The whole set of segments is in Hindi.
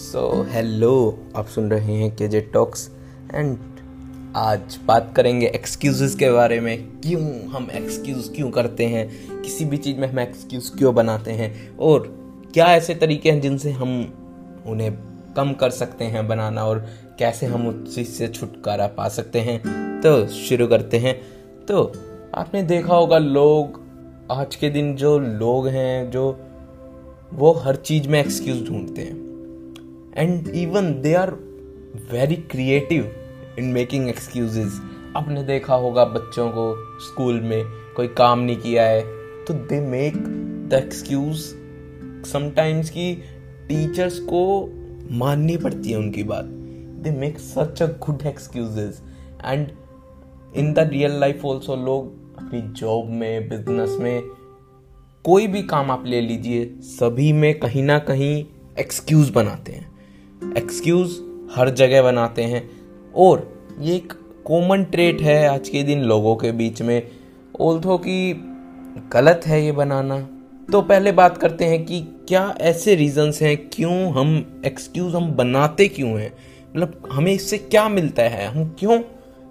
सो हेलो आप सुन रहे हैं के जे टॉक्स एंड आज बात करेंगे एक्सक्यूज़ के बारे में। क्यों हम एक्सक्यूज़ क्यों करते हैं? किसी भी चीज़ में हम एक्सक्यूज़ क्यों बनाते हैं? और क्या ऐसे तरीके हैं जिनसे हम उन्हें कम कर सकते हैं बनाना और कैसे हम उस चीज़ से छुटकारा पा सकते हैं? तो शुरू करते हैं। तो आपने देखा होगा लोग, आज के दिन जो लोग हैं, जो वो हर चीज़ में एक्सक्यूज़ ढूंढते हैं। And even they are very creative in making excuses आपने देखा होगा बच्चों को स्कूल में कोई काम नहीं किया है तो they make the excuse sometimes की टीचर्स को माननी पड़ती है उनकी बात। They make such a good excuses and in the real life also लोग अपनी जॉब में बिज़नेस में कोई भी काम आप ले लीजिए, सभी में कहीं ना कहीं एक्सक्यूज बनाते हैं। एक्सक्यूज हर जगह बनाते हैं। और ये एक कॉमन ट्रेट है आज के दिन लोगों के बीच में। ऑल्थो कि गलत है ये बनाना। तो पहले बात करते हैं कि क्या ऐसे रीजंस हैं, क्यों हम एक्सक्यूज हम बनाते क्यों हैं? मतलब हमें इससे क्या मिलता है? हम क्यों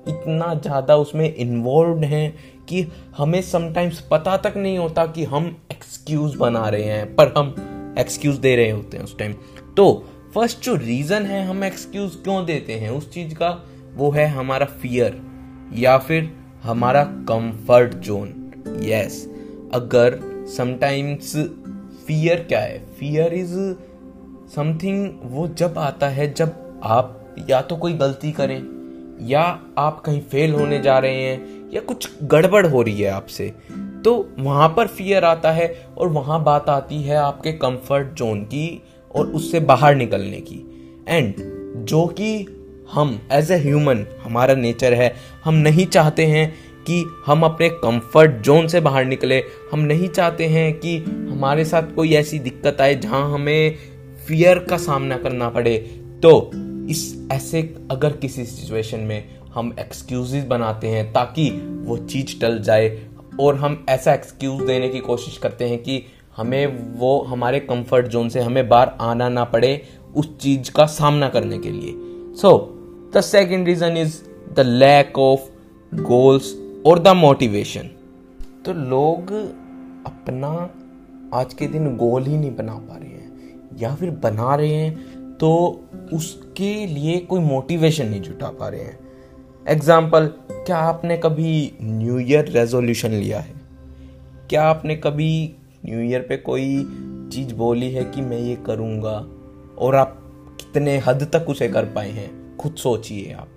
इतना ज़्यादा उसमें इन्वॉल्व हैं कि हमें समटाइम्स पता तक नहीं होता कि हम एक्सक्यूज बना रहे हैं, पर हम एक्सक्यूज दे रहे होते हैं उस टाइम तो फ़र्स्ट जो रीज़न है हम एक्सक्यूज़ क्यों देते हैं, उस चीज़ का वो है हमारा फियर या फिर हमारा कंफर्ट जोन यस अगर समटाइम्स फियर क्या है? फियर इज़ समथिंग वो जब आता है, जब आप या तो कोई गलती करें, या आप कहीं फेल होने जा रहे हैं, या कुछ गड़बड़ हो रही है आपसे तो वहाँ पर फियर आता है और वहाँ बात आती है आपके कंफर्ट जोन की और उससे बाहर निकलने की। एंड जो कि हम एज ए ह्यूमन हमारा नेचर है, हम नहीं चाहते हैं कि हम अपने कंफर्ट जोन से बाहर निकले। हम नहीं चाहते हैं कि हमारे साथ कोई ऐसी दिक्कत आए जहाँ हमें फियर का सामना करना पड़े। तो इस, ऐसे अगर किसी सिचुएशन में हम एक्सक्यूजेज बनाते हैं ताकि वो चीज़ टल जाए और हम ऐसा एक्सक्यूज देने की कोशिश करते हैं कि हमें वो हमारे कंफर्ट जोन से हमें बाहर आना ना पड़े उस चीज़ का सामना करने के लिए। So the second reason is the lack of goals और द मोटिवेशन तो लोग अपना आज के दिन गोल ही नहीं बना पा रहे हैं। या फिर बना रहे हैं तो उसके लिए कोई मोटिवेशन नहीं जुटा पा रहे हैं। एग्ज़ाम्पल क्या आपने कभी न्यू ईयर रेजोल्यूशन लिया है? क्या आपने कभी न्यू ईयर पे कोई चीज़ बोली है कि मैं ये करूँगा? और आप कितने हद तक उसे कर पाए हैं? खुद सोचिए आप।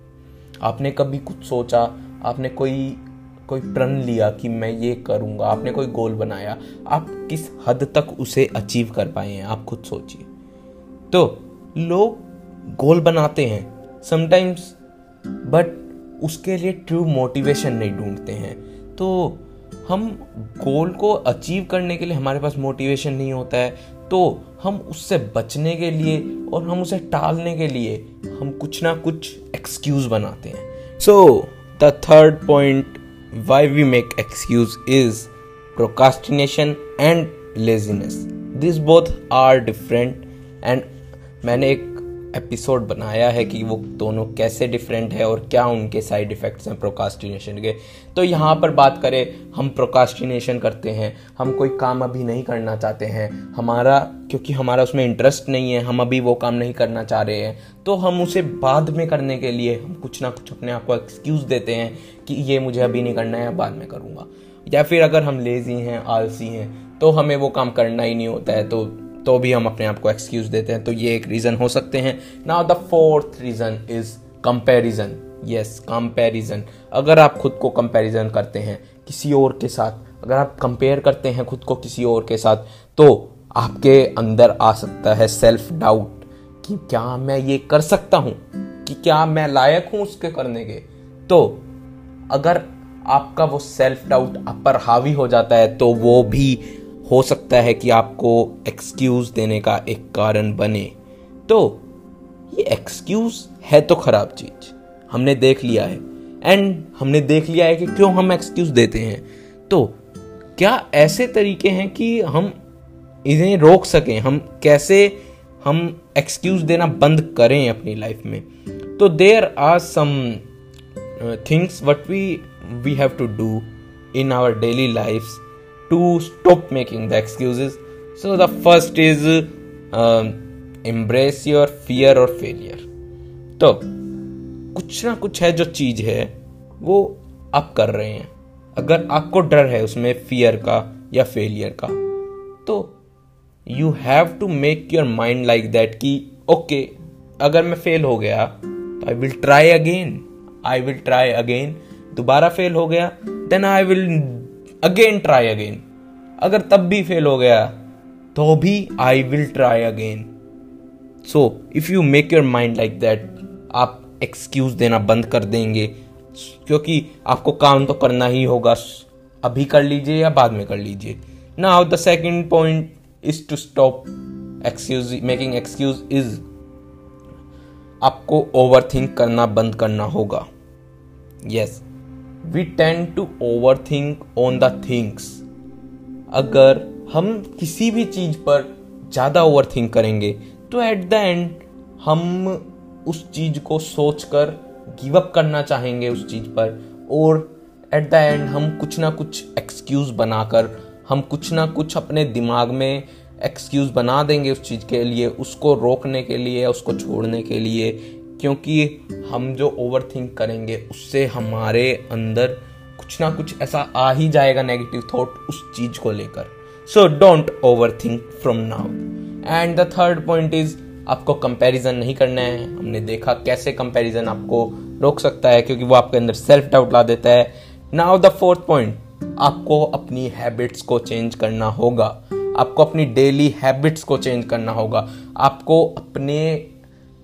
आपने कभी कुछ सोचा? आपने कोई कोई प्रण लिया कि मैं ये करूँगा? आपने कोई गोल बनाया? आप किस हद तक उसे अचीव कर पाए हैं? आप खुद सोचिए। तो लोग गोल बनाते हैं समटाइम्स बट उसके लिए ट्रू मोटिवेशन नहीं ढूंढते हैं। तो हम गोल को अचीव करने के लिए हमारे पास मोटिवेशन नहीं होता है तो हम उससे बचने के लिए और हम उसे टालने के लिए हम कुछ ना कुछ एक्सक्यूज बनाते हैं। So the third point why we make excuse is procrastination and laziness this both are different and मैंने एक एपिसोड बनाया है कि वो दोनों कैसे डिफरेंट है और क्या उनके साइड इफ़ेक्ट्स हैं प्रोकास्टिनेशन के। तो यहाँ पर बात करें, हम प्रोकास्टिनेशन करते हैं, हम कोई काम अभी नहीं करना चाहते हैं, हमारा, क्योंकि हमारा उसमें इंटरेस्ट नहीं है, हम अभी वो काम नहीं करना चाह रहे हैं तो हम उसे बाद में करने के लिए हम कुछ ना कुछ अपने आप को एक्सक्यूज़ देते हैं कि ये मुझे अभी नहीं करना है बाद में करूँगा। या फिर अगर हम लेज़ी हैं, आलसी हैं तो हमें वो काम करना ही नहीं होता है तो तो भी हम अपने आप को एक्सक्यूज देते हैं तो ये एक रीज़न हो सकते हैं। Now the fourth reason is comparison yes comparison अगर आप खुद को कंपेरिजन करते हैं किसी और के साथ, अगर आप कंपेयर करते हैं खुद को किसी और के साथ तो आपके अंदर आ सकता है सेल्फ डाउट कि क्या मैं ये कर सकता हूँ? कि क्या मैं लायक हूँ उसके करने के? तो अगर आपका वो सेल्फ डाउट आप पर हावी हो जाता है तो वो भी हो सकता है कि आपको एक्सक्यूज देने का एक कारण बने। तो ये एक्सक्यूज है तो खराब चीज़। हमने देख लिया है। एंड हमने देख लिया है कि क्यों हम एक्सक्यूज देते हैं। तो क्या ऐसे तरीके हैं कि हम इन्हें रोक सकें? हम कैसे हम एक्सक्यूज देना बंद करें अपनी लाइफ में? तो there are some things what we we have to do in our daily life to stop making the excuses so the first is embrace your fear और फेलियर तो कुछ ना कुछ है जो चीज़ है, वो आप कर रहे हैं। अगर आपको डर है उसमें फियर का या फेलियर का तो you have to make your mind like that कि ओके अगर मैं फेल हो गया तो I will try again I will try again दोबारा फेल हो गया then I will again try again अगर तब भी फेल हो गया तो भी I will try again so if you make your mind like that आप एक्सक्यूज देना बंद कर देंगे. क्योंकि आपको काम तो करना ही होगा. अभी कर लीजिए या बाद में कर लीजिए. Now the second point is to stop excuse making excuse is आपको ओवर थिंक करना बंद करना होगा. Yes we tend to overthink on the things अगर हम किसी भी चीज़ पर ज़्यादा ओवर थिंक करेंगे तो एट द एंड हम उस चीज़ को सोचकर गिव अप करना चाहेंगे उस चीज़ पर। और एट द एंड हम कुछ ना कुछ एक्सक्यूज़ बनाकर, हम कुछ ना कुछ अपने दिमाग में एक्सक्यूज़ बना देंगे उस चीज़ के लिए, उसको रोकने के लिए उसको छोड़ने के लिए। क्योंकि हम जो ओवर थिंक करेंगे, उससे हमारे अंदर कुछ ना कुछ ऐसा आ ही जाएगा नेगेटिव थॉट उस चीज़ को लेकर। So don't overthink from now and the third point is आपको कंपैरिजन नहीं करना है। हमने देखा कैसे कंपैरिजन आपको रोक सकता है, क्योंकि वो आपके अंदर सेल्फ डाउट ला देता है। नाउ द फोर्थ पॉइंट आपको अपनी हैबिट्स को चेंज करना होगा। आपको अपनी डेली हैबिट्स को चेंज करना होगा। आपको अपने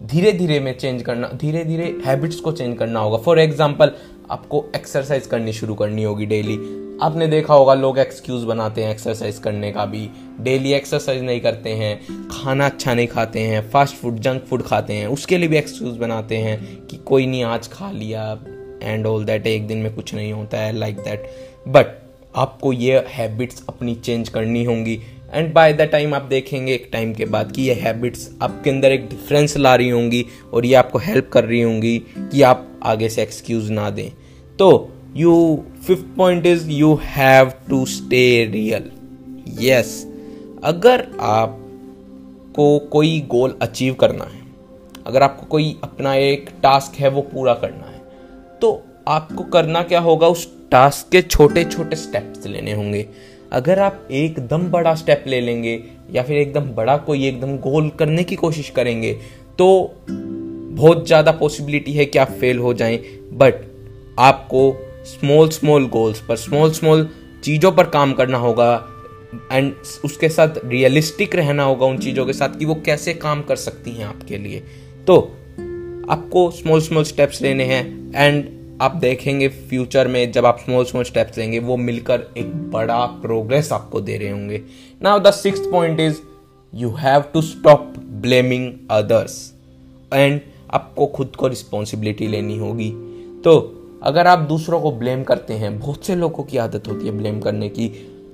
धीरे धीरे में चेंज करना धीरे धीरे हैबिट्स को चेंज करना होगा। फॉर एग्ज़ाम्पल आपको एक्सरसाइज करनी शुरू करनी होगी डेली आपने देखा होगा, लोग एक्सक्यूज बनाते हैं एक्सरसाइज करने का भी। डेली एक्सरसाइज नहीं करते हैं, खाना अच्छा नहीं खाते हैं फास्ट फ़ूड जंक फ़ूड खाते हैं। उसके लिए भी एक्सक्यूज बनाते हैं कि कोई नहीं, आज खा लिया एंड ऑल दैट एक दिन में कुछ नहीं होता है लाइक दैट बट आपको ये हैबिट्स अपनी चेंज करनी होंगी। एंड बाय द टाइम आप देखेंगे एक टाइम के बाद कि ये हैबिट्स आपके अंदर एक डिफरेंस ला रही होंगी और ये आपको हेल्प कर रही होंगी कि आप आगे से एक्सक्यूज ना दें। तो you fifth point is you have to stay real yes अगर आप को कोई गोल अचीव करना है, अगर आपको कोई अपना एक टास्क है वो पूरा करना है तो आपको करना क्या होगा? उस टास्क के छोटे छोटे स्टेप्स लेने होंगे। अगर आप एकदम बड़ा स्टेप ले लेंगे या फिर एकदम बड़ा कोई एकदम गोल करने की कोशिश करेंगे तो बहुत ज़्यादा पॉसिबिलिटी है कि आप फेल हो जाएँ। बट आपको स्मॉल स्मॉल गोल्स पर स्मॉल स्मॉल चीज़ों पर काम करना होगा एंड उसके साथ रियलिस्टिक रहना होगा उन चीज़ों के साथ कि वो कैसे काम कर सकती हैं आपके लिए। तो आपको स्मॉल स्मॉल स्टेप्स लेने हैं एंड आप देखेंगे फ्यूचर में जब आप स्मॉल स्मॉल स्टेप्स लेंगे, वो मिलकर एक बड़ा प्रोग्रेस आपको दे रहे होंगे। Now the six point is you have to stop blaming others and आपको खुद को रिस्पॉन्सिबिलिटी लेनी होगी। तो अगर आप दूसरों को ब्लेम करते हैं, बहुत से लोगों की आदत होती है ब्लेम करने की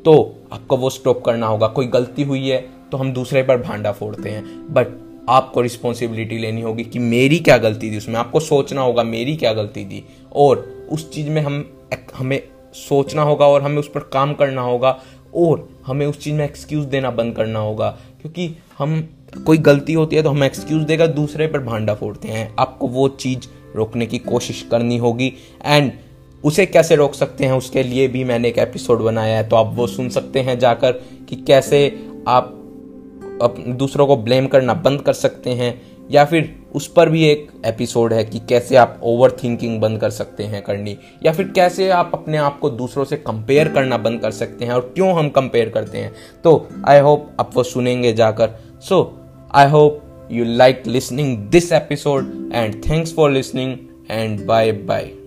तो आपको वो स्टॉप करना होगा। कोई गलती हुई है तो हम दूसरे पर भांडा फोड़ते हैं। बट आपको रिस्पॉन्सिबिलिटी लेनी होगी कि मेरी क्या गलती थी उसमें। आपको सोचना होगा, मेरी क्या गलती थी। और उस चीज़ में हम हमें सोचना होगा और हमें उस पर काम करना होगा और हमें उस चीज़ में एक्सक्यूज़ देना बंद करना होगा। क्योंकि हम, कोई गलती होती है तो हम एक्सक्यूज़ देगा दूसरे पर भांडा फोड़ते हैं। आपको वो चीज़ रोकने की कोशिश करनी होगी एंड उसे कैसे रोक सकते हैं उसके लिए भी मैंने एक एपिसोड बनाया है तो आप वो सुन सकते हैं जाकर कि कैसे आप दूसरों को ब्लेम करना बंद कर सकते हैं, या फिर उस पर भी एक एपिसोड है कि कैसे आप ओवर थिंकिंग बंद कर सकते हैं, करनी, या फिर कैसे आप अपने आप को दूसरों से कंपेयर करना बंद कर सकते हैं, और क्यों हम कंपेयर करते हैं। तो आई होप आप वो सुनेंगे जाकर। So I hope you like listening this episode and thanks for listening and bye bye.